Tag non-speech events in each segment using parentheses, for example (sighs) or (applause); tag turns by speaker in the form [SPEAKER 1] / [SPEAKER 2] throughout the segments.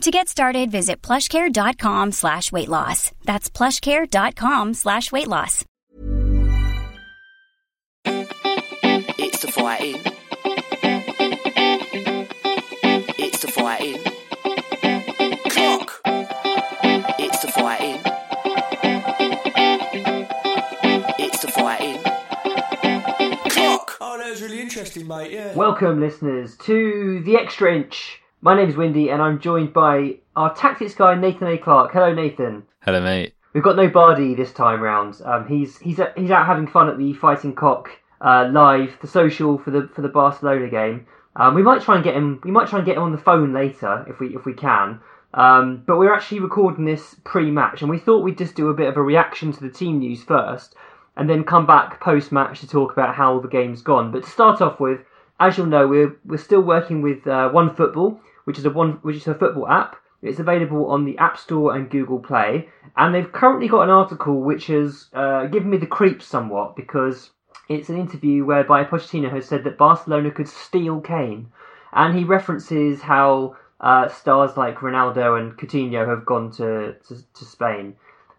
[SPEAKER 1] To get started, visit plushcare.com slash weight loss. That's plushcare.com slash weight loss.
[SPEAKER 2] It's the fighting. It's the fighting. Clock. It's the fighting. It's the fighting. Clock.
[SPEAKER 3] Oh, that was really interesting, mate. Yeah.
[SPEAKER 4] Welcome, listeners, to the Extra Inch. My name is Windy, and I'm joined by our tactics guy Nathan A. Clark. Hello, Nathan.
[SPEAKER 5] Hello, mate.
[SPEAKER 4] We've got no Bardi this time round. Um, he's he's he's out having fun at the Fighting Cock uh, live, the social for the for the Barcelona game. Um, we might try and get him. We might try and get him on the phone later if we if we can. Um, but we're actually recording this pre-match, and we thought we'd just do a bit of a reaction to the team news first, and then come back post-match to talk about how the game's gone. But to start off with, as you'll know, we're we're still working with uh, Onefootball which is a one which is a football app. It's available on the App Store and Google Play, and they've currently got an article which has uh, given me the creeps somewhat because it's an interview whereby Pochettino has said that Barcelona could steal Kane, and he references how uh, stars like Ronaldo and Coutinho have gone to to, to Spain,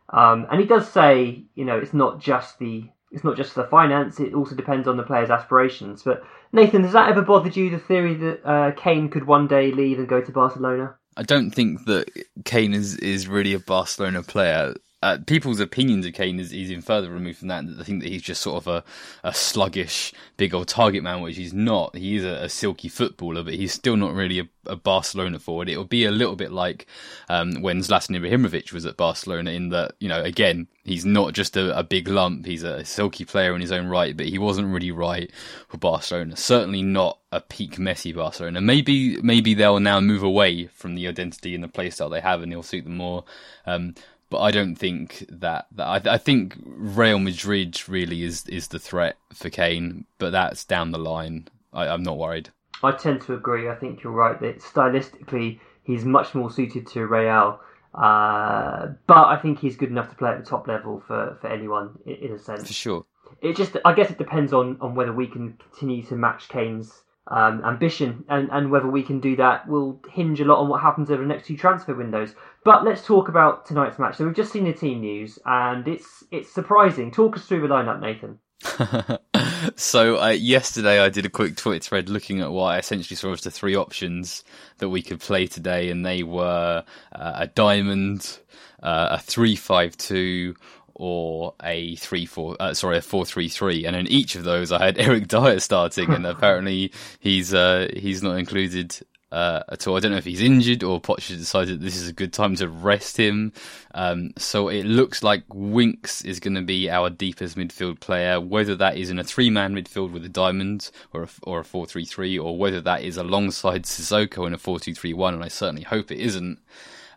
[SPEAKER 4] um, and he does say, you know, it's not just the it's not just the finance; it also depends on the player's aspirations. But Nathan, has that ever bothered you? The theory that uh, Kane could one day leave and go to Barcelona?
[SPEAKER 5] I don't think that Kane is, is really a Barcelona player. Uh, people's opinions of Kane is, is even further removed from that. They think that he's just sort of a, a sluggish, big old target man, which he's not. He is a, a silky footballer, but he's still not really a, a Barcelona forward. It'll be a little bit like um, when Zlatan Ibrahimovic was at Barcelona, in that, you know, again, he's not just a, a big lump. He's a silky player in his own right, but he wasn't really right for Barcelona. Certainly not a peak Messi Barcelona. Maybe maybe they'll now move away from the identity and the playstyle they have, and it'll suit them more. Um, but I don't think that, that I, I, think Real Madrid really is is the threat for Kane, but that's down the line. I, I'm not worried.
[SPEAKER 4] I tend to agree. I think you're right that stylistically he's much more suited to Real. Uh, but I think he's good enough to play at the top level for, for anyone in, in a sense.
[SPEAKER 5] For sure.
[SPEAKER 4] It just, I guess, it depends on, on whether we can continue to match Kane's um, ambition, and, and whether we can do that will hinge a lot on what happens over the next two transfer windows. But let's talk about tonight's match. So we've just seen the team news, and it's it's surprising. Talk us through the lineup, Nathan. (laughs)
[SPEAKER 5] so uh, yesterday I did a quick Twitter thread looking at what I essentially saw as the three options that we could play today, and they were uh, a diamond, uh, a three-five-two, or a three four uh, sorry a four three three and in each of those I had (laughs) Eric Dier starting and (laughs) apparently he's uh, he's not included uh, at all. I don't know if he's injured or has decided this is a good time to rest him. Um, so it looks like Winks is going to be our deepest midfield player, whether that is in a three man midfield with a diamond or a, or a 4 3 3, or whether that is alongside Sissoko in a 4 2 3 1, and I certainly hope it isn't.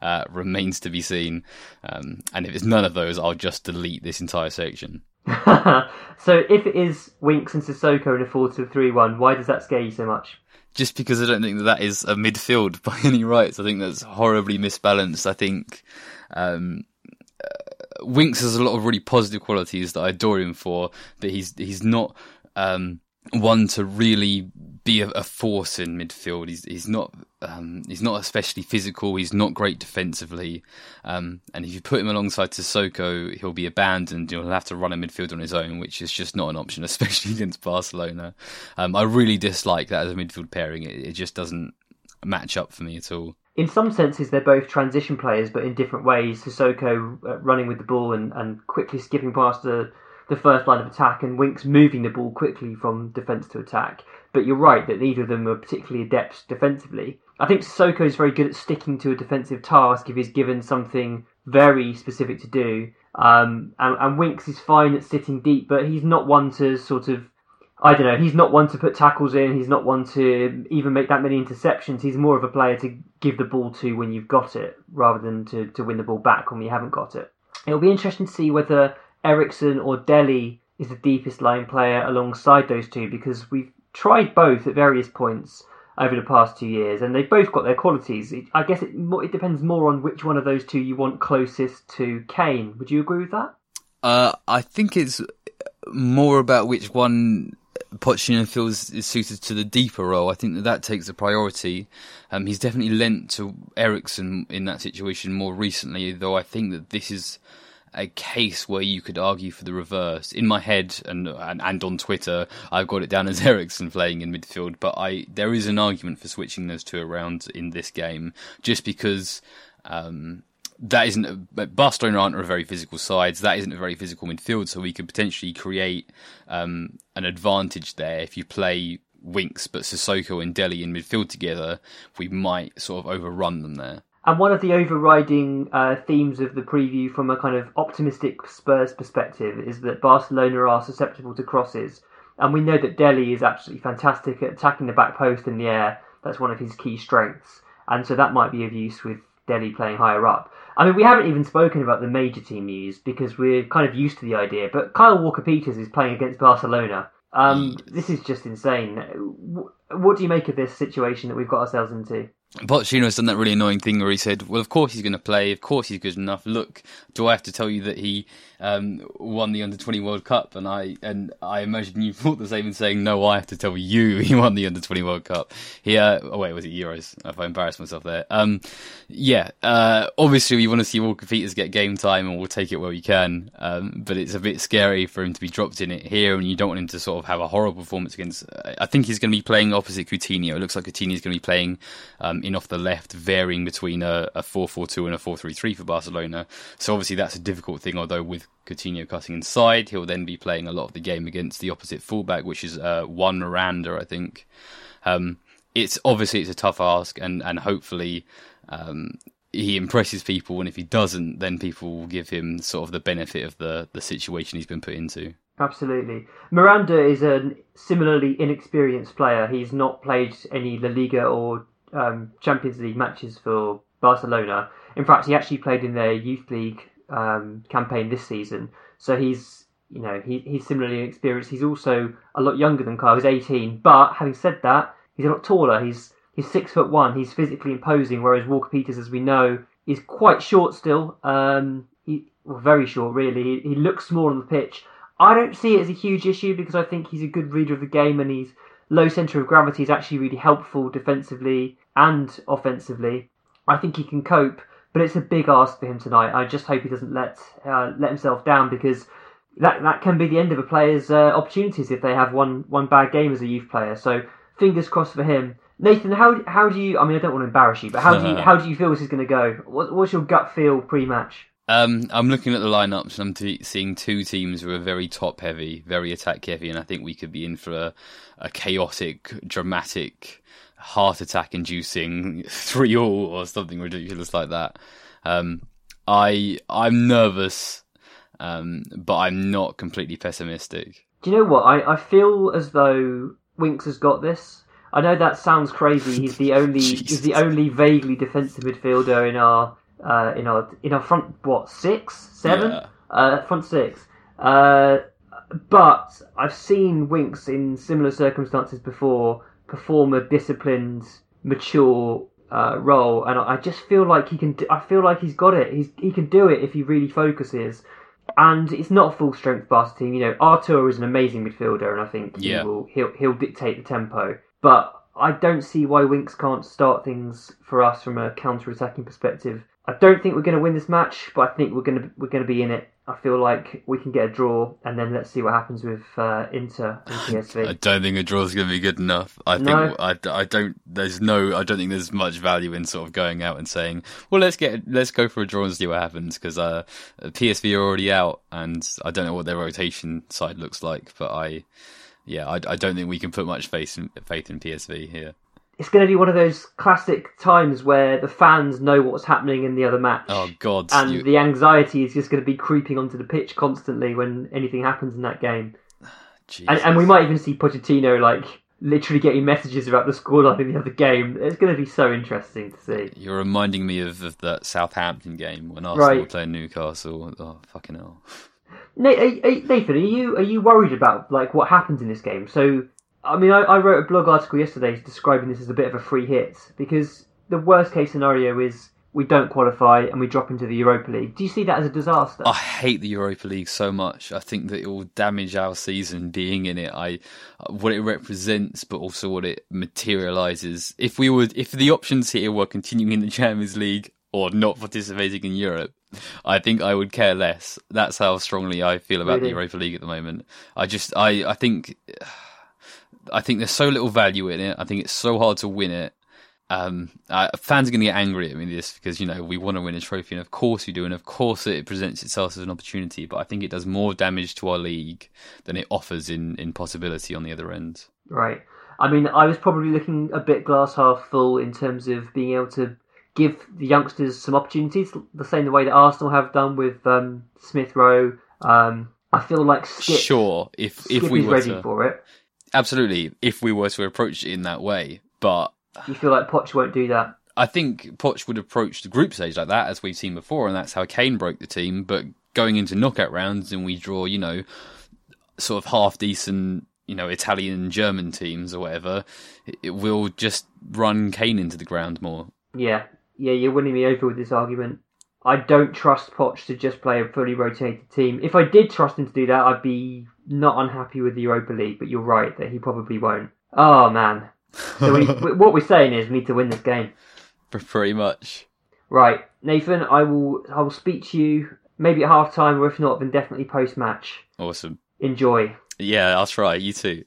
[SPEAKER 5] Uh, remains to be seen. Um, and if it's none of those, I'll just delete this entire section. (laughs)
[SPEAKER 4] so if it is Winks and Sissoko in a 4 2 3 1, why does that scare you so much?
[SPEAKER 5] Just because I don't think that that is a midfield (laughs) by any rights. I think that's horribly misbalanced. I think um, uh, Winks has a lot of really positive qualities that I adore him for, but he's he's not um, one to really be a, a, force in midfield. He's he's not um, he's not especially physical. He's not great defensively, um, and if you put him alongside Sissoko, he'll be abandoned. He'll have to run a midfield on his own, which is just not an option, (laughs) especially against Barcelona. Um, I really dislike that as a midfield pairing. It, it just doesn't match up for me at all.
[SPEAKER 4] in some senses, they're both transition players, but in different ways. Sissoko uh, running with the ball and, and quickly skipping past the, the first line of attack, and Winks moving the ball quickly from defence to attack. But you're right that neither of them are particularly adept defensively. I think Sissoko is very good at sticking to a defensive task if he's given something very specific to do. Um, and, and Winks is fine at sitting deep, but he's not one to sort of I don't know. He's not one to put tackles in. He's not one to even make that many interceptions. He's more of a player to give the ball to when you've got it, rather than to, to win the ball back when you haven't got it. It'll be interesting to see whether Eriksen or Dele is the deepest line player alongside those two, because we've tried both at various points over the past two years, and they've both got their qualities. It, I guess it it depends more on which one of those two you want closest to Kane. Would you agree with that?
[SPEAKER 5] Uh, I think it's more about which one Pochettino feels is suited to the deeper role. I think that that takes a priority. Um, he's definitely lent to Eriksen in that situation more recently, though I think that this is a case where you could argue for the reverse. In my head and and, and on Twitter, I've got it down as (laughs) Eriksen playing in midfield, but I there is an argument for switching those two around in this game, just because. Um, that isn't Barcelona aren't a very physical sides. That isn't a very physical midfield, so we could potentially create um, an advantage there if you play Winks but Sissoko and Dele in midfield together. We might sort of overrun them there.
[SPEAKER 4] And one of the overriding uh, themes of the preview from a kind of optimistic Spurs perspective is that Barcelona are susceptible to crosses. And we know that Dele is absolutely fantastic at attacking the back post in the air. That's one of his key strengths. And so that might be of use with Dele playing higher up. I mean, we haven't even spoken about the major team news because we're kind of used to the idea. But Kyle Walker Peters is playing against Barcelona. Um, this is just insane. What do you make of this situation that we've got ourselves into?
[SPEAKER 5] Pochettino's done that really annoying thing where he said, "Well, of course he's going to play. Of course he's good enough. Look, do I have to tell you that he um, won the under twenty World Cup?" And I and I imagine you (laughs) thought the same in saying, "No, I have to tell you (laughs) he won the under twenty World Cup." He, uh, oh wait, was it Euros? If I embarrassed myself there. Um, yeah, uh, obviously we want to see Walker Peters get game time, and we'll take it where we can. Um, but it's a bit scary for him to be dropped in it here, and you don't want him to sort of have a horrible performance against. I think he's going to be playing opposite Coutinho. It looks like Coutinho is going to be playing um, in off the left, varying between a, a 4-4-2 and a 4-3-3 for Barcelona. So obviously that's a difficult thing. Although with Coutinho cutting inside, he'll then be playing a lot of the game against the opposite fullback, which is uh, Juan Miranda, I think. Um, it's obviously it's a tough ask, and and hopefully. Um, he impresses people, and if he doesn't, then people will give him sort of the benefit of the, the situation he's been put into.
[SPEAKER 4] Absolutely. Miranda is a similarly inexperienced player. He's not played any La Liga or um, Champions League matches for Barcelona. In fact, he actually played in their youth league um, campaign this season. So he's you know he, he's similarly inexperienced. He's also a lot younger than Kyle. He's 18. But having said that, he's a lot taller. He's he's six foot one. He's physically imposing. Whereas Walker Peters, as we know, is quite short still. Um, he well, very short really. He, he looks small on the pitch. I don't see it as a huge issue because I think he's a good reader of the game and he's low centre of gravity is actually really helpful defensively and offensively. I think he can cope, but it's a big ask for him tonight. I just hope he doesn't let uh, let himself down because that that can be the end of a player's uh, opportunities if they have one one bad game as a youth player. So fingers crossed for him. Nathan, how how do you? I mean, I don't want to embarrass you, but how do you how do you feel this is going to go? What, what's your gut feel pre-match?
[SPEAKER 5] Um, I'm looking at the lineups and I'm t- seeing two teams who are very top heavy, very attack heavy, and I think we could be in for a, a chaotic, dramatic, heart attack inducing (laughs) three all or something ridiculous like that. Um, I I'm nervous, um, but I'm not completely pessimistic.
[SPEAKER 4] Do you know what? I, I feel as though Winks has got this. I know that sounds crazy. He's the only he's the (laughs) only vaguely defensive midfielder in our uh, in our in our front what six seven
[SPEAKER 5] Yeah.
[SPEAKER 4] uh, front six. Uh, but I've seen Winks in similar circumstances before perform a disciplined, mature uh, role, and I just feel like he can. Do, I feel like he's got it. He's he can do it if he really focuses. And it's not a full strength Barca team. You know, Arthur is an amazing midfielder, and I think he
[SPEAKER 5] Yeah.
[SPEAKER 4] will he'll he'll dictate the tempo. But I don't see why Winks can't start things for us from a counter-attacking perspective. I don't think we're going to win this match, but I think we're going to we're going to be in it. I feel like we can get a draw, and then let's see what happens with uh, Inter and (sighs) PSV.
[SPEAKER 5] I don't think a draw is going to be good enough. I think I, I don't. There's no. I don't think there's much value in sort of going out and saying, "Well, let's get let's go for a draw and see what happens." Because uh, PSV are already out, and I don't know what their rotation side looks like. But I, yeah, I, I don't think we can put much faith in faith in PSV here.
[SPEAKER 4] It's going to be one of those classic times where the fans know what's happening in the other match.
[SPEAKER 5] Oh God,
[SPEAKER 4] and
[SPEAKER 5] you-
[SPEAKER 4] the anxiety is just going to be creeping onto the pitch constantly when anything happens in that game. (sighs) And, and we might even see Pochettino like literally getting messages about the scoreline in the other game. It's going to be so interesting to see.
[SPEAKER 5] You're reminding me of, of that Southampton game when Arsenal
[SPEAKER 4] Right.
[SPEAKER 5] were playing Newcastle. Oh fucking hell!
[SPEAKER 4] Na- are- are- Nathan, are you are you worried about like what happens in this game? So, I mean, I, I wrote a blog article yesterday describing this as a bit of a free hit because the worst case scenario is we don't qualify and we drop into the Europa League. Do you see that as a disaster?
[SPEAKER 5] I hate the Europa League so much. I think that it will damage our season being in it. I what it represents, but also what it materializes. If we would, if the options here were continuing in the Champions League or not participating in Europe, I think I would care less. That's how strongly I feel about the Europa League at the moment. I just, I, I think, I think there's so little value in it. I think it's so hard to win it. Um, uh, fans are going to get angry at me this because you know we want to win a trophy, and of course we do, and of course it presents itself as an opportunity. But I think it does more damage to our league than it offers in in possibility on the other end.
[SPEAKER 4] Right. I mean, I was probably looking a bit glass half full in terms of being able to give the youngsters some opportunities, the same way that Arsenal have done with um, Smith Rowe. Um, I feel like Skipp,
[SPEAKER 5] sure, if
[SPEAKER 4] Skipp
[SPEAKER 5] if we were
[SPEAKER 4] ready
[SPEAKER 5] to,
[SPEAKER 4] for it.
[SPEAKER 5] Absolutely, if we were to approach it in that way, but
[SPEAKER 4] You feel like Poch won't do that.
[SPEAKER 5] I think Poch would approach the group stage like that, as we've seen before, and that's how Kane broke the team. But going into knockout rounds and we draw, you know, sort of half decent, you know, Italian German teams or whatever, it- will just run Kane into the ground more.
[SPEAKER 4] Yeah, yeah, you're winning me over with this argument. I don't trust Poch to just play a fully rotated team. If I did trust him to do that, I'd be not unhappy with the Europa League. But you're right that he probably won't. Oh man. So we, (laughs) what we're saying is we need to win this game.
[SPEAKER 5] Pretty much.
[SPEAKER 4] Right, Nathan. I will. I will speak to you maybe at half time, or if not, then definitely post match.
[SPEAKER 5] Awesome.
[SPEAKER 4] Enjoy.
[SPEAKER 5] Yeah, I'll try. You too.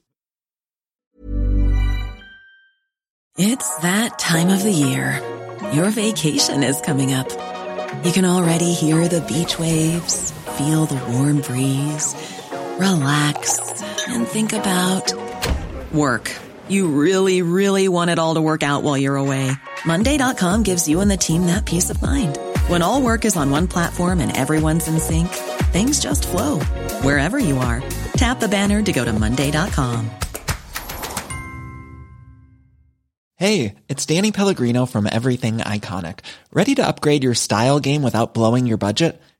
[SPEAKER 6] It's that time of the year. Your vacation is coming up. You can already hear the beach waves, feel the warm breeze, relax, and think about work. You really, really want it all to work out while you're away. Monday.com gives you and the team that peace of mind. When all work is on one platform and everyone's in sync, things just flow wherever you are. Tap the banner to go to Monday.com.
[SPEAKER 7] Hey, it's Danny Pellegrino from Everything Iconic. Ready to upgrade your style game without blowing your budget?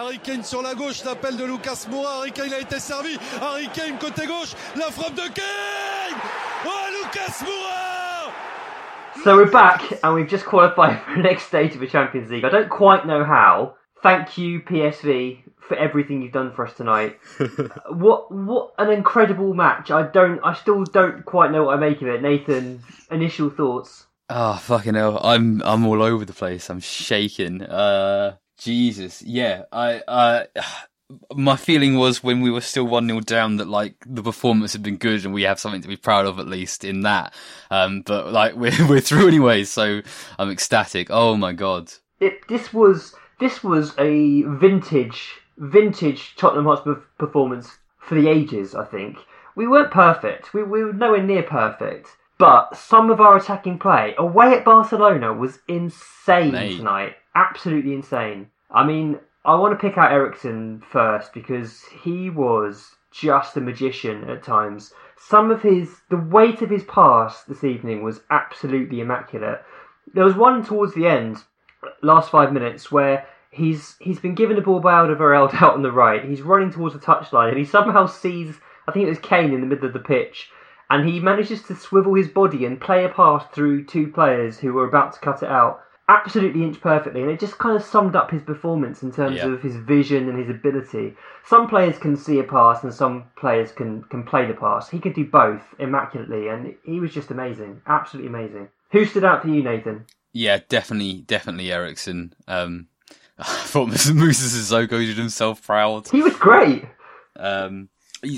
[SPEAKER 8] Harry Kane sur la gauche, l'appel de Lucas Moura. Harry Kane a été servi. Harry Kane côté gauche, la frappe de Kane. Oh, Lucas Moura
[SPEAKER 4] So we're back, and we've just qualified (laughs) for the next stage of the Champions League. I don't quite know how. Thank you, PSV, for everything you've done for us tonight. (laughs) what what an incredible match! I don't, I still don't quite know what I make of it. Nathan, initial thoughts.
[SPEAKER 5] Oh fucking hell! I'm I'm all over the place. I'm shaking. Uh, Jesus, yeah. I uh, my feeling was when we were still one 0 down that like the performance had been good and we have something to be proud of at least in that. Um, but like (laughs) we're we're through anyway, so I'm ecstatic. Oh my god.
[SPEAKER 4] It this was this was a vintage vintage Tottenham Hotspur performance for the ages. I think we weren't perfect. We, we were nowhere near perfect. But some of our attacking play away at Barcelona was insane
[SPEAKER 5] Mate.
[SPEAKER 4] tonight. Absolutely insane. I mean, I want to pick out Eriksen first because he was just a magician at times. Some of his, the weight of his pass this evening was absolutely immaculate. There was one towards the end, last five minutes, where He's he's been given the ball by Alderweireld (laughs) out on the right. He's running towards the touchline, and he somehow sees I think it was Kane in the middle of the pitch, and he manages to swivel his body and play a pass through two players who were about to cut it out absolutely inch perfectly, and it just kind of summed up his performance in terms
[SPEAKER 5] Yeah.
[SPEAKER 4] of his vision and his ability. Some players can see a pass, and some players can can play the pass. He could do both immaculately, and he was just amazing, absolutely amazing. Who stood out for you, Nathan?
[SPEAKER 5] Yeah, definitely, definitely Eriksen. Um, (laughs) I thought Moussa Sissoko did himself proud.
[SPEAKER 4] He was great.
[SPEAKER 5] Um,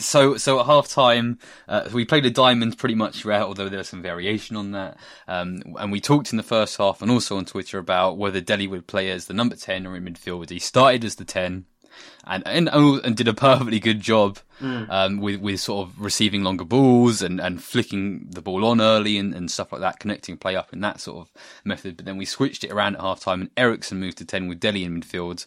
[SPEAKER 5] so, so at halftime uh, we played a diamond pretty much throughout, although there was some variation on that. Um, and we talked in the first half and also on Twitter about whether Dele would play as the number 10 or in midfield. He started as the 10 and, and, and did a perfectly good job, um, with, with sort of receiving longer balls and, and flicking the ball on early and, and stuff like that, connecting play up in that sort of method. But then we switched it around at halftime, and Eriksen moved to 10 with Dele in midfield.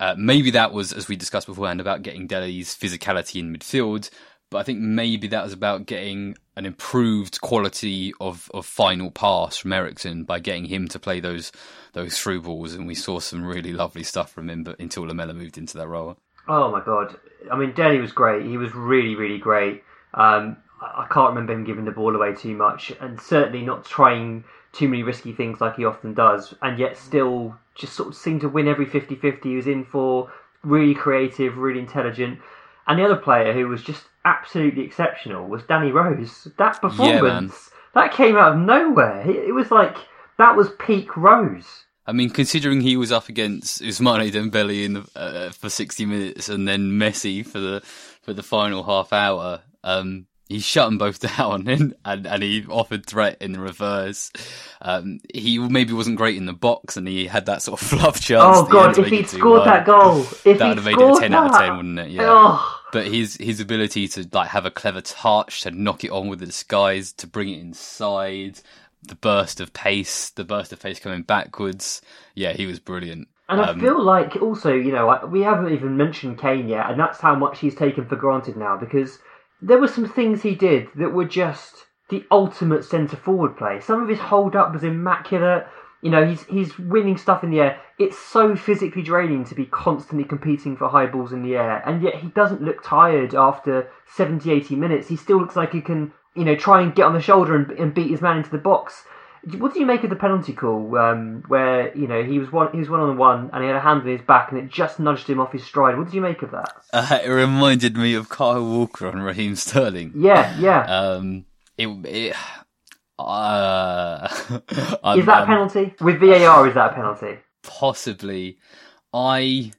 [SPEAKER 5] Uh, maybe that was, as we discussed beforehand, about getting Dele's physicality in midfield, but I think maybe that was about getting an improved quality of, of final pass from Eriksen by getting him to play those those through balls, and we saw some really lovely stuff from him. But until Lamela moved into that role,
[SPEAKER 4] Oh my god! I mean, Denny was great. He was really, really great. Um, I can't remember him giving the ball away too much, and certainly not trying too many risky things like he often does, and yet still just sort of seemed to win every 50-50 he was in for. Really creative, really intelligent. And the other player who was just absolutely exceptional was Danny Rose. That performance, that came out of nowhere. It was like that was peak Rose.
[SPEAKER 5] I mean, considering he was up against Ousmane Dembele in the, uh, for sixty minutes and then Messi for the for the final half hour, um, he shut them both (laughs) down and, and, and he offered threat in the reverse. Um, he maybe wasn't great in the box and he had that sort of (laughs) fluff chance.
[SPEAKER 4] Oh god, if he'd scored
[SPEAKER 5] one.
[SPEAKER 4] that goal, if
[SPEAKER 5] that
[SPEAKER 4] he'd
[SPEAKER 5] have made it a ten out of ten, wouldn't it? Yeah.
[SPEAKER 4] Oh.
[SPEAKER 5] But his his ability to like have a clever touch, to knock it on with the disguise, to bring it inside, the burst of pace, the burst of pace coming backwards. Yeah, he was brilliant.
[SPEAKER 4] And I
[SPEAKER 5] Um,
[SPEAKER 4] feel like also, you know, we haven't even mentioned Kane yet, and that's how much he's taken for granted now because there were some things he did that were just the ultimate centre forward play. Some of his hold up was immaculate. You know, he's he's winning stuff in the air. It's so physically draining to be constantly competing for high balls in the air, and yet he doesn't look tired after 70, 80 minutes. He still looks like he can, you know, try and get on the shoulder and, and beat his man into the box. What do you make of the penalty call, um, where you know he was one, he was one on one, and he had a hand on his back, and it just nudged him off his stride? What did you make of that?
[SPEAKER 5] Uh, it reminded me of Kyle Walker on Raheem Sterling.
[SPEAKER 4] Yeah, yeah.
[SPEAKER 5] Um, it, it uh, (laughs)
[SPEAKER 4] is that a penalty with VAR? Is that a penalty?
[SPEAKER 5] possibly? I,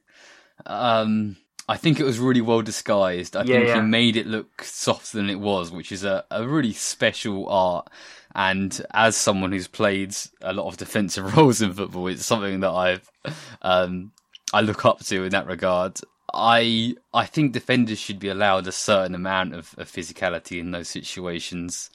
[SPEAKER 5] um, I think it was really well disguised. I
[SPEAKER 4] Yeah,
[SPEAKER 5] think
[SPEAKER 4] yeah.
[SPEAKER 5] he made it look softer than it was, which is a, a really special art. And as someone who's played a lot of defensive (laughs) roles in football, it's something that I've, um, I look up to in that regard. I I think defenders should be allowed a certain amount of, of physicality in those situations.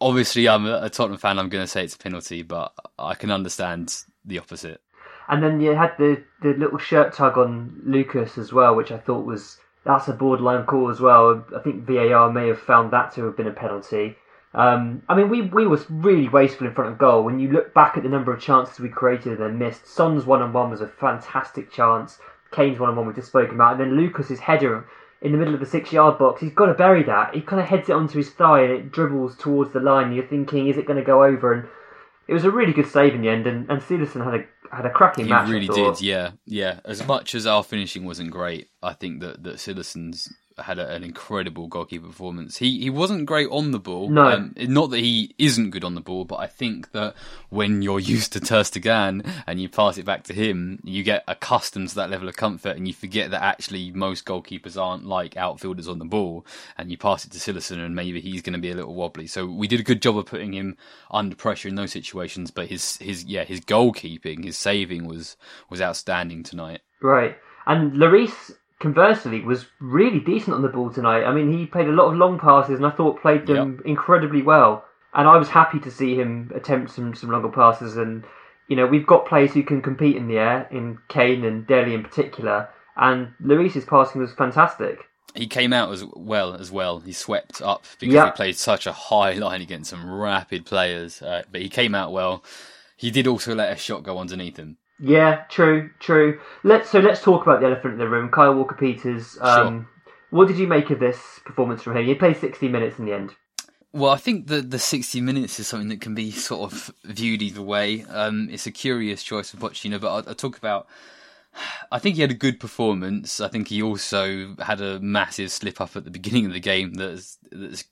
[SPEAKER 5] Obviously, I'm a, Tottenham fan. I'm going to say it's a penalty, but I can understand the opposite.
[SPEAKER 4] And then you had the, the little shirt tug on Lucas as well, which I thought was that's a borderline call as well. I think VAR may have found that to have been a penalty. Um, I mean, we we was really wasteful in front of goal. When you look back at the number of chances we created and then missed, Son's one on one was a fantastic chance. Kane's one on one we just spoken about, and then Lucas's header in the middle of the six yard box. He's got to bury that. He kind of heads it onto his thigh and it dribbles towards the line. And you're thinking, is it going to go over? And it was a really good save in the end. And and Stevenson had a had a cracking
[SPEAKER 5] He
[SPEAKER 4] match. I
[SPEAKER 5] really did, yeah, yeah. As much as our finishing wasn't great, I think that that Cillessen had a, an incredible goalkeeper performance. He he wasn't great on the ball.
[SPEAKER 4] No.
[SPEAKER 5] um, not that he isn't good on the ball, but I think that when you're (laughs) used to Ter Stegen and you pass it back to him, you get accustomed to that level of comfort, and you forget that actually most goalkeepers aren't like outfielders on the ball. And you pass it to Cillessen, and maybe he's going to be a little wobbly. So we did a good job of putting him under pressure in those situations. But his his yeah his goalkeeping, his saving was was outstanding tonight.
[SPEAKER 4] Right. And Lloris, conversely, was really decent on the ball tonight. I mean, he played a lot of long passes and I thought played them incredibly well. And I was happy to see him attempt some, some longer passes. And, you know, we've got players who can compete in the air, in Kane and Dele in particular. And Lloris's passing was fantastic.
[SPEAKER 5] he came out as well as well. He swept up because
[SPEAKER 4] Yeah.
[SPEAKER 5] he played such a high (laughs) line against some rapid players. Uh, but he came out well. He did also let a shot go underneath him.
[SPEAKER 4] Yeah, true, true. Let's so let's talk about the elephant in the room. Kyle Walker Peters. Um, What did you make of this performance from him? He played sixty minutes in the end.
[SPEAKER 5] Well, I think the the sixty minutes is something that can be sort of viewed either way. Um, it's a curious choice of Pochettino, but I'll, I'll talk about. I think he had a good performance. I think he also had a massive slip up at the beginning of the game that's that's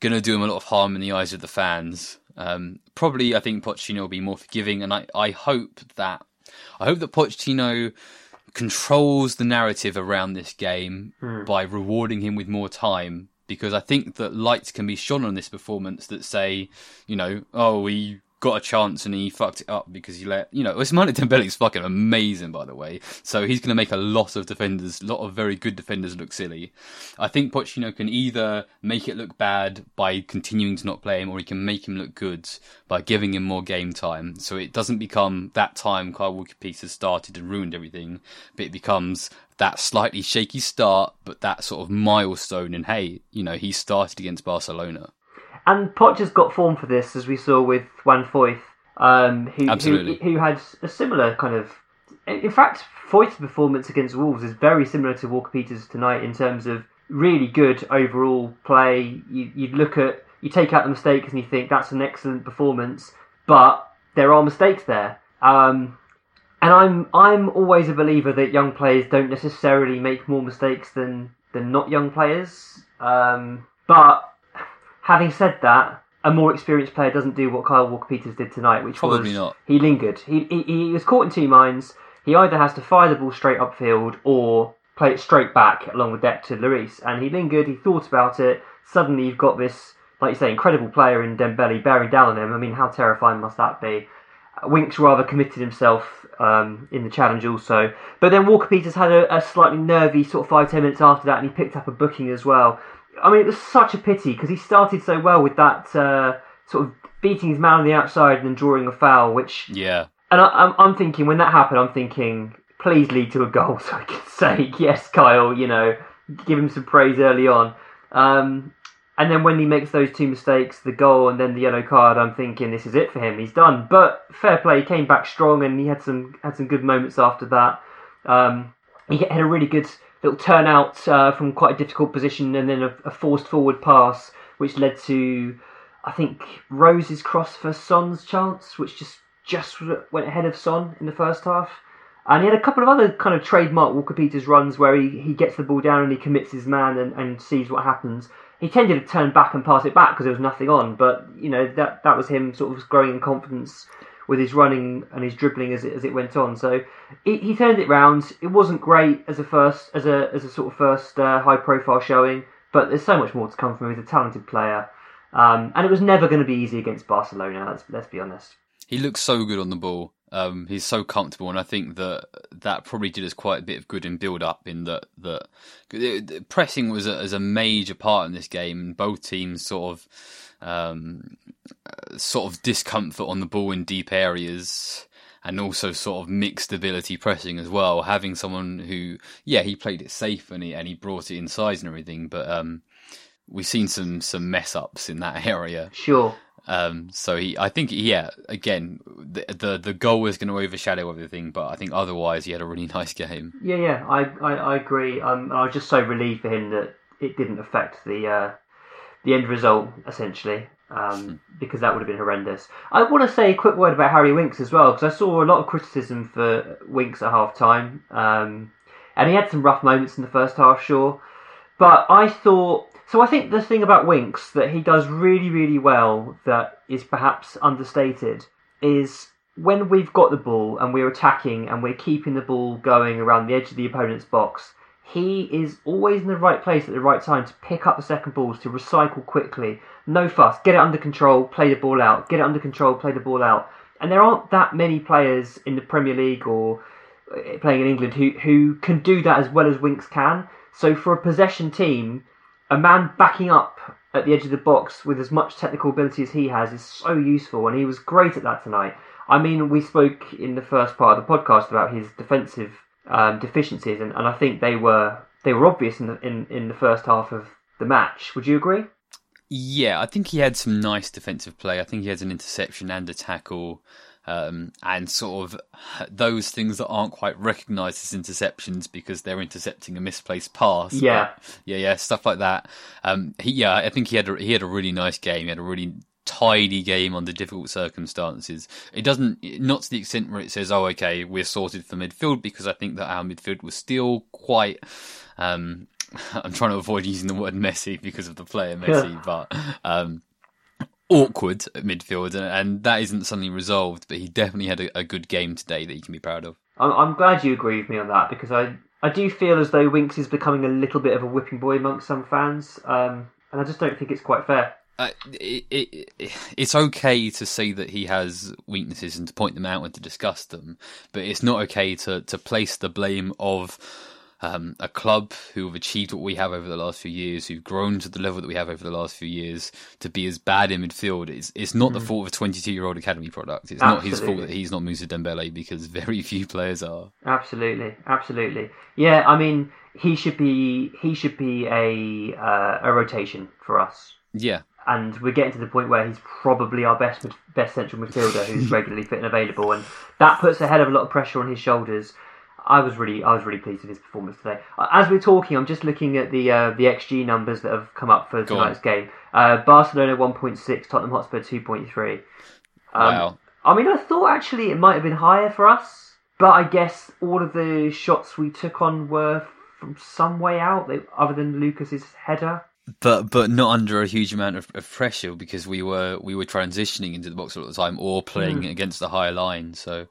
[SPEAKER 5] going to do him a lot of harm in the eyes of the fans. Um, probably, I think Pochettino will be more forgiving, and I, I hope that I hope that Pochettino controls the narrative around this game by rewarding him with more time. Because I think that lights can be shone on this performance that say, you know, oh, he got a chance and he fucked it up because he let, you know, Ousmane Dembele is fucking amazing, by the way. So he's going to make a lot of defenders, a lot of very good defenders look silly. I think Pochettino can either make it look bad by continuing to not play him, or he can make him look good by giving him more game time. So it doesn't become that time Kyle Walker has started and ruined everything, but it becomes that slightly shaky start, but that sort of milestone. And hey, you know, he started against Barcelona.
[SPEAKER 4] And Poch has got form for this, as we saw with Juan Foyth, um, who, who who had a similar kind of. In fact, Foyth's performance against Wolves is very similar to Walker Peters tonight in terms of really good overall play. You you look at you take out the mistakes and you think that's an excellent performance, but there are mistakes there. Um, and I'm I'm always a believer that young players don't necessarily make more mistakes than than not young players. Um, but having said that, a more experienced player doesn't do what Kyle Walker Peters did tonight, which
[SPEAKER 5] Probably
[SPEAKER 4] was
[SPEAKER 5] not.
[SPEAKER 4] he lingered. He, he he was caught in two minds. He either has to fire the ball straight upfield or play it straight back along the deck to Lloris, and he lingered. He thought about it. Suddenly, you've got this, like you say, incredible player in Dembele bearing down on him. I mean, how terrifying must that be? Winks rather committed himself um, in the challenge also. But then Walker Peters had a, a slightly nervy sort of five ten minutes after that, and he picked up a booking as well. I mean, it was such a pity because he started so well with that uh, sort of beating his man on the outside and then drawing a foul, which
[SPEAKER 5] Yeah.
[SPEAKER 4] and I, I'm, I'm thinking when that happened, I'm thinking, please lead to a goal so I can say yes, Kyle. You know, give him some praise early on. Um, and then when he makes those two mistakes, the goal and then the yellow card, I'm thinking this is it for him. He's done. But fair play, he came back strong and he had some had some good moments after that. Um, he had a really good little turnout uh, from quite a difficult position and then a, a forced forward pass, which led to I think Rose's cross for Son's chance, which just just went ahead of Son in the first half. And he had a couple of other kind of trademark Walker Peters runs where he, he gets the ball down and he commits his man and, and sees what happens. He tended to turn back and pass it back because there was nothing on, but you know that that was him sort of growing in confidence with his running and his dribbling as it, as it went on. So he, turned it round. It wasn't great as a first as a as a sort of first uh, high profile showing, but there's so much more to come from him. He's a talented player, um, and it was never going to be easy against Barcelona. Let's let's be honest.
[SPEAKER 5] He looks so good on the ball. Um, he's so comfortable, and I think that that probably did us quite a bit of good in build up. In that that pressing was a, as a major part in this game, and both teams sort of um, sort of discomfort on the ball in deep areas, and also sort of mixed ability pressing as well. Having someone who, yeah, he played it safe and he and he brought it in size and everything, but um, we've seen some some mess ups in that (laughs) area.
[SPEAKER 4] Sure.
[SPEAKER 5] Um, so he, I think, yeah, again, the the, the goal was going to overshadow everything, but I think otherwise he had a really (laughs) nice game.
[SPEAKER 4] Yeah, yeah, I, I, I agree. Um, I was just so relieved for him that it didn't affect the uh, the end result essentially, um, because that would have been horrendous. I want to say a quick word about Harry Winks as well, because I saw a lot of criticism for Winks at half time, um, and he had some rough moments in the first half, sure, but I thought. So I think the thing about Winks that he does really, really well that is perhaps understated is when we've got the ball and we're attacking and we're keeping the ball going around the edge of the opponent's box, he is always in the right place at the right time to pick up the second balls, to recycle quickly. No fuss, get it under control, play the ball out, get it under control, play the ball out. And there aren't that many players in the Premier League or uh, playing in England who, who can do that as well as Winks can. So for a possession team, a man backing up at the edge of the box with as much technical ability as he has is so useful, and he was great at that tonight. I mean, we spoke in the first part of the podcast about his defensive um, deficiencies, and, and I think they were they were obvious in the in, in the first half of the match. Would you agree?
[SPEAKER 5] Yeah, I think he had some nice defensive play. I think he had an interception and a tackle. Um, and sort of those things that aren't quite recognised as interceptions because they're intercepting a misplaced pass.
[SPEAKER 4] Yeah.
[SPEAKER 5] But, yeah, yeah, stuff like that. Um, he, yeah, I think he had a, he had a really nice game. He had a really tidy game under difficult circumstances. It doesn't, not to the extent where it says, "Oh, okay, we're sorted for midfield," because I think that our midfield was still quite. Um, (laughs) I'm trying to avoid using the word messy because of the player Messi, but um, awkward at midfield, and, and that isn't suddenly resolved. But he definitely had a, a good game today that he can be proud of.
[SPEAKER 4] I'm, I'm glad you agree with me on that because I, I do feel as though Winks is becoming a little bit of a whipping boy amongst some fans, um, and I just don't think it's quite fair.
[SPEAKER 5] Uh, it, it, it's okay to say that he has weaknesses and to point them out and to discuss them, but it's not okay to, to place the blame of um, a club who have achieved what we have over the last few years, who've grown to the level that we have over the last few years, to be as bad in midfield. It's, it's not the fault of a 22 year old academy product. It's not his fault that he's not Musa Dembele because very few players are.
[SPEAKER 4] Absolutely, absolutely. Yeah, I mean, he should be he should be a uh, a rotation for us.
[SPEAKER 5] Yeah,
[SPEAKER 4] and we're getting to the point where he's probably our best best central midfielder who's (laughs) regularly fit and available, and that puts a hell of a lot of pressure on his shoulders. I was really I was really pleased with his performance today. Uh, As we're talking, I'm just looking at the uh, the XG numbers that have come up for
[SPEAKER 5] Go on.
[SPEAKER 4] tonight's game. Uh, Barcelona 1.6, Tottenham Hotspur 2.3. Um,
[SPEAKER 5] wow.
[SPEAKER 4] I mean, I thought actually it might have been higher for us, but I guess all of the shots we took on were from some way out, other than Lucas's header.
[SPEAKER 5] But but not under a huge amount of, of pressure because we were we were transitioning into the box all the time or playing
[SPEAKER 4] Hmm.
[SPEAKER 5] against the higher line. So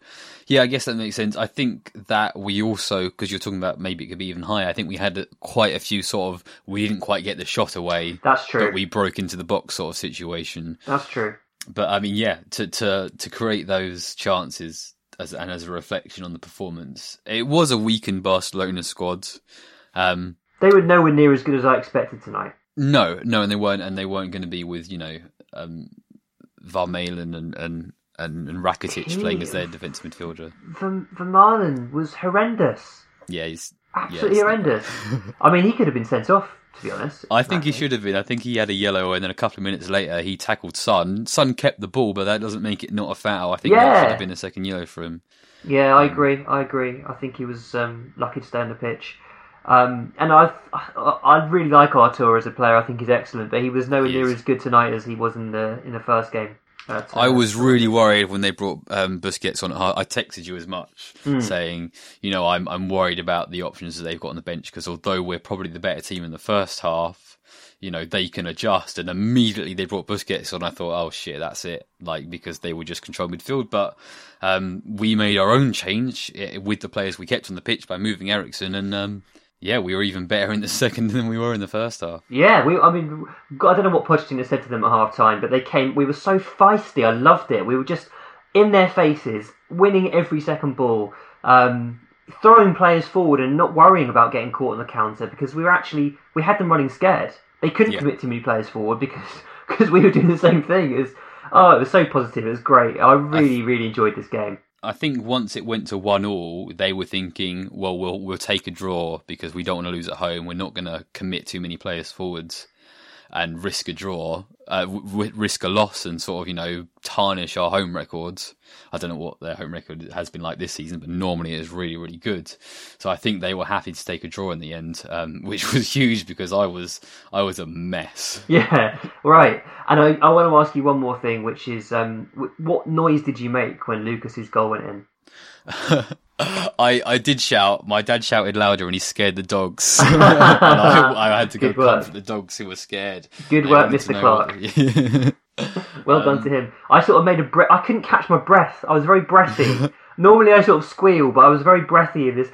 [SPEAKER 5] yeah, I guess that makes sense. I think that we also because you're talking about maybe it could be even higher. I think we had quite a few sort of we didn't quite get the shot away,
[SPEAKER 4] That's true.
[SPEAKER 5] we broke into the box sort of situation.
[SPEAKER 4] That's true.
[SPEAKER 5] But I mean, yeah, to to to create those chances as and as a reflection on the performance, it was a weakened Barcelona squad. Um,
[SPEAKER 4] They were nowhere near as good as I expected tonight.
[SPEAKER 5] No, no, and they weren't, and they weren't going to be with you know um, Vermaelen and and and, and Rakitic playing as their defensive midfielder.
[SPEAKER 4] Van, was horrendous.
[SPEAKER 5] Yeah, he's.
[SPEAKER 4] Absolutely
[SPEAKER 5] Yes.
[SPEAKER 4] horrendous. (laughs) I mean, he could have been sent off, to be honest.
[SPEAKER 5] I think he should have been. I think he had a yellow, and then a couple of minutes later, he tackled Son. Son kept the ball, but that doesn't make it not a foul. I think yeah. that
[SPEAKER 4] Yeah.
[SPEAKER 5] should have been a second yellow for him.
[SPEAKER 4] Yeah, I agree. I agree. I think he was um, lucky to stay on the pitch. Um, and I, I, really like Arthur as a player. I think he's excellent, but he was nowhere
[SPEAKER 5] He
[SPEAKER 4] near as good tonight as he was in the in the first game. Uh,
[SPEAKER 5] I was really worried when they brought um, Busquets on. I texted you as much,
[SPEAKER 4] Hmm.
[SPEAKER 5] saying, you know, I'm I'm worried about the options that they've got on the bench because although we're probably the better team in the first half, you know, they can adjust. And immediately they brought Busquets on. I thought, oh shit, that's it. Like because they would just control midfield, but um, we made our own change eh, with the players we kept on the pitch by moving Eriksen, and um, yeah, we were even better in the (laughs) second than we were in the first half.
[SPEAKER 4] Yeah, we. I mean, I don't know what Pochettino said to them at half time, but they came. We were so feisty. I loved it. We were just in their faces, winning every second ball, um, throwing players forward, and not worrying about getting caught on the counter because we were actually we had them running scared. They couldn't
[SPEAKER 5] Yeah.
[SPEAKER 4] commit too many players forward because (laughs) because we were doing the same thing. It was, oh, it was so positive. It was great. I really really enjoyed this game.
[SPEAKER 5] I think once it went to one all, they were thinking, well, we'll we'll take a draw because we don't want to lose at home. We're not going to commit too many players forwards and risk a draw, uh, w- risk a loss, and sort of you know tarnish our home records. I don't know what their home record has been like this season, but normally it is really really good. So I think they were happy to take a draw in the end, um, (laughs) which was huge because I was I was a mess.
[SPEAKER 4] Yeah, right. And I, I want to ask you one more thing, which is um, what noise did you make when Lucas's goal went in? (laughs)
[SPEAKER 5] I, I did shout. My dad shouted louder, and he scared the dogs. (laughs) and I, I had to go
[SPEAKER 4] Good work.
[SPEAKER 5] comfort the dogs who were scared.
[SPEAKER 4] Good
[SPEAKER 5] They
[SPEAKER 4] work, Mr. Clark. (laughs) Well done to um, him. I sort of made a breath. I couldn't catch my breath. I was very breathy. (laughs) Normally I sort of squeal, but I was very breathy in this.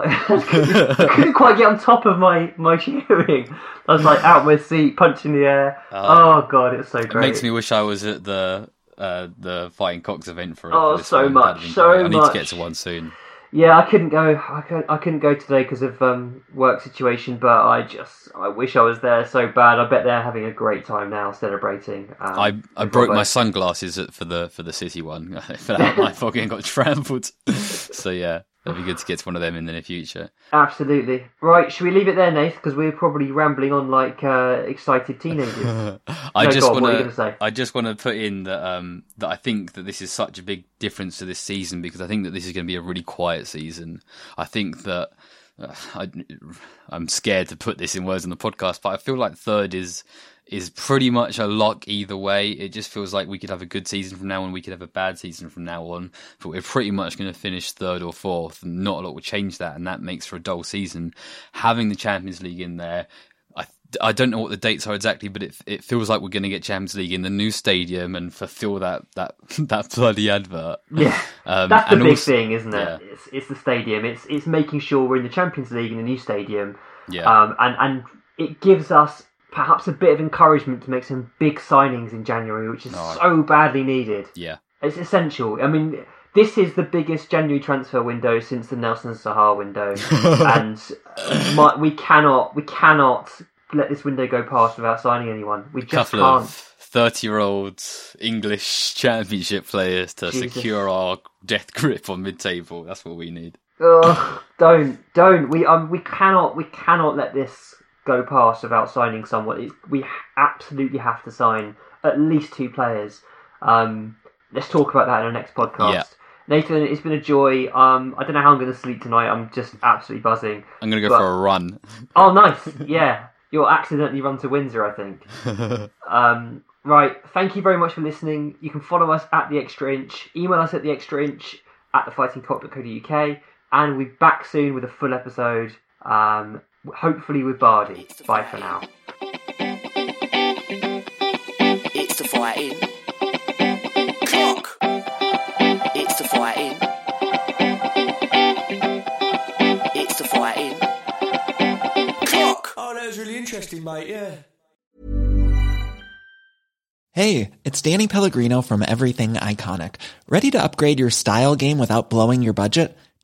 [SPEAKER 4] I couldn't quite get on top of my, my cheering. I was like out my seat, punching the air.
[SPEAKER 5] Oh.
[SPEAKER 4] oh god, it was so
[SPEAKER 5] it
[SPEAKER 4] great.
[SPEAKER 5] makes me wish I was at the uh, the Fighting Cocks event for.
[SPEAKER 4] Oh,
[SPEAKER 5] for
[SPEAKER 4] so
[SPEAKER 5] one.
[SPEAKER 4] much, so
[SPEAKER 5] great. I need to get to one soon.
[SPEAKER 4] Yeah, I couldn't go. I couldn't, I couldn't go today because of um, work situation. But I just, I wish I was there so bad. I bet they're having a great time now, celebrating. Um,
[SPEAKER 5] I I broke my sunglasses for the for the city one. (laughs) I fell out my fucking got trampled. (laughs) so yeah, It'll be good to get to one of them in the near future.
[SPEAKER 4] Absolutely. Right, should we leave it there, Nath? Because we're probably rambling on like uh, excited teenagers. (laughs)
[SPEAKER 5] I
[SPEAKER 4] No,
[SPEAKER 5] just
[SPEAKER 4] go on, what are you
[SPEAKER 5] want
[SPEAKER 4] gonna
[SPEAKER 5] I just want to put in that um, that I think that this is such a big difference to this season because I think that this is going to be a really quiet season. I think that uh, I, I'm scared to put this in words on the podcast, but I feel like third is is pretty much a lock either way. It just feels like we could have a good season from now on, we could have a bad season from now on, but we're pretty much going to finish third or fourth, and not a lot will change that, and that makes for a dull season. Having the Champions League in there. I, I don't know what the dates are exactly, but it it feels like we're going to get Champions League in the new stadium and fulfill that that (laughs) that bloody advert.
[SPEAKER 4] Yeah,
[SPEAKER 5] Um,
[SPEAKER 4] that's the big
[SPEAKER 5] also-
[SPEAKER 4] thing, isn't it?
[SPEAKER 5] yeah.
[SPEAKER 4] It's, it's the stadium. It's it's making sure we're in the Champions League in the new stadium.
[SPEAKER 5] Yeah.
[SPEAKER 4] Um, and and it gives us perhaps a bit of encouragement to make some big signings in January, which is
[SPEAKER 5] Oh.
[SPEAKER 4] so badly needed.
[SPEAKER 5] Yeah.
[SPEAKER 4] It's essential. I mean, this is the biggest January transfer window since the Nelson Sahar window, (laughs) and my, we cannot we cannot let this window go past without signing anyone. We just
[SPEAKER 5] couple
[SPEAKER 4] can't.
[SPEAKER 5] thirty-year-old English (laughs) Championship players to
[SPEAKER 4] Jesus.
[SPEAKER 5] secure our death grip on mid-table. That's what we need.
[SPEAKER 4] Ugh, don't, don't. We um, we cannot, we cannot let this go past without signing someone. It's, we absolutely have to sign at least two players. Um, let's talk about that in our next podcast.
[SPEAKER 5] Yeah.
[SPEAKER 4] Nathan, it's been a joy. Um, I don't know how I'm going to sleep tonight. I'm just absolutely buzzing.
[SPEAKER 5] I'm going to go
[SPEAKER 4] But-
[SPEAKER 5] for a run. (laughs)
[SPEAKER 4] Oh, nice. Yeah, you'll accidentally run to Windsor, I think. (laughs) Um, right. Thank you very much for listening. You can follow us at the extra inch. Email us at the extra inch at thefightingcock.co.uk, and we'll be back soon with a full episode. Um, hopefully with Bardi. Bye for now.
[SPEAKER 2] It's the fighting cock. It's the fighting. It's the fighting cock.
[SPEAKER 3] Oh, that was really interesting, mate. Yeah.
[SPEAKER 7] Hey, it's Danny Pellegrino from Everything Iconic. Ready to upgrade your style game without blowing your budget?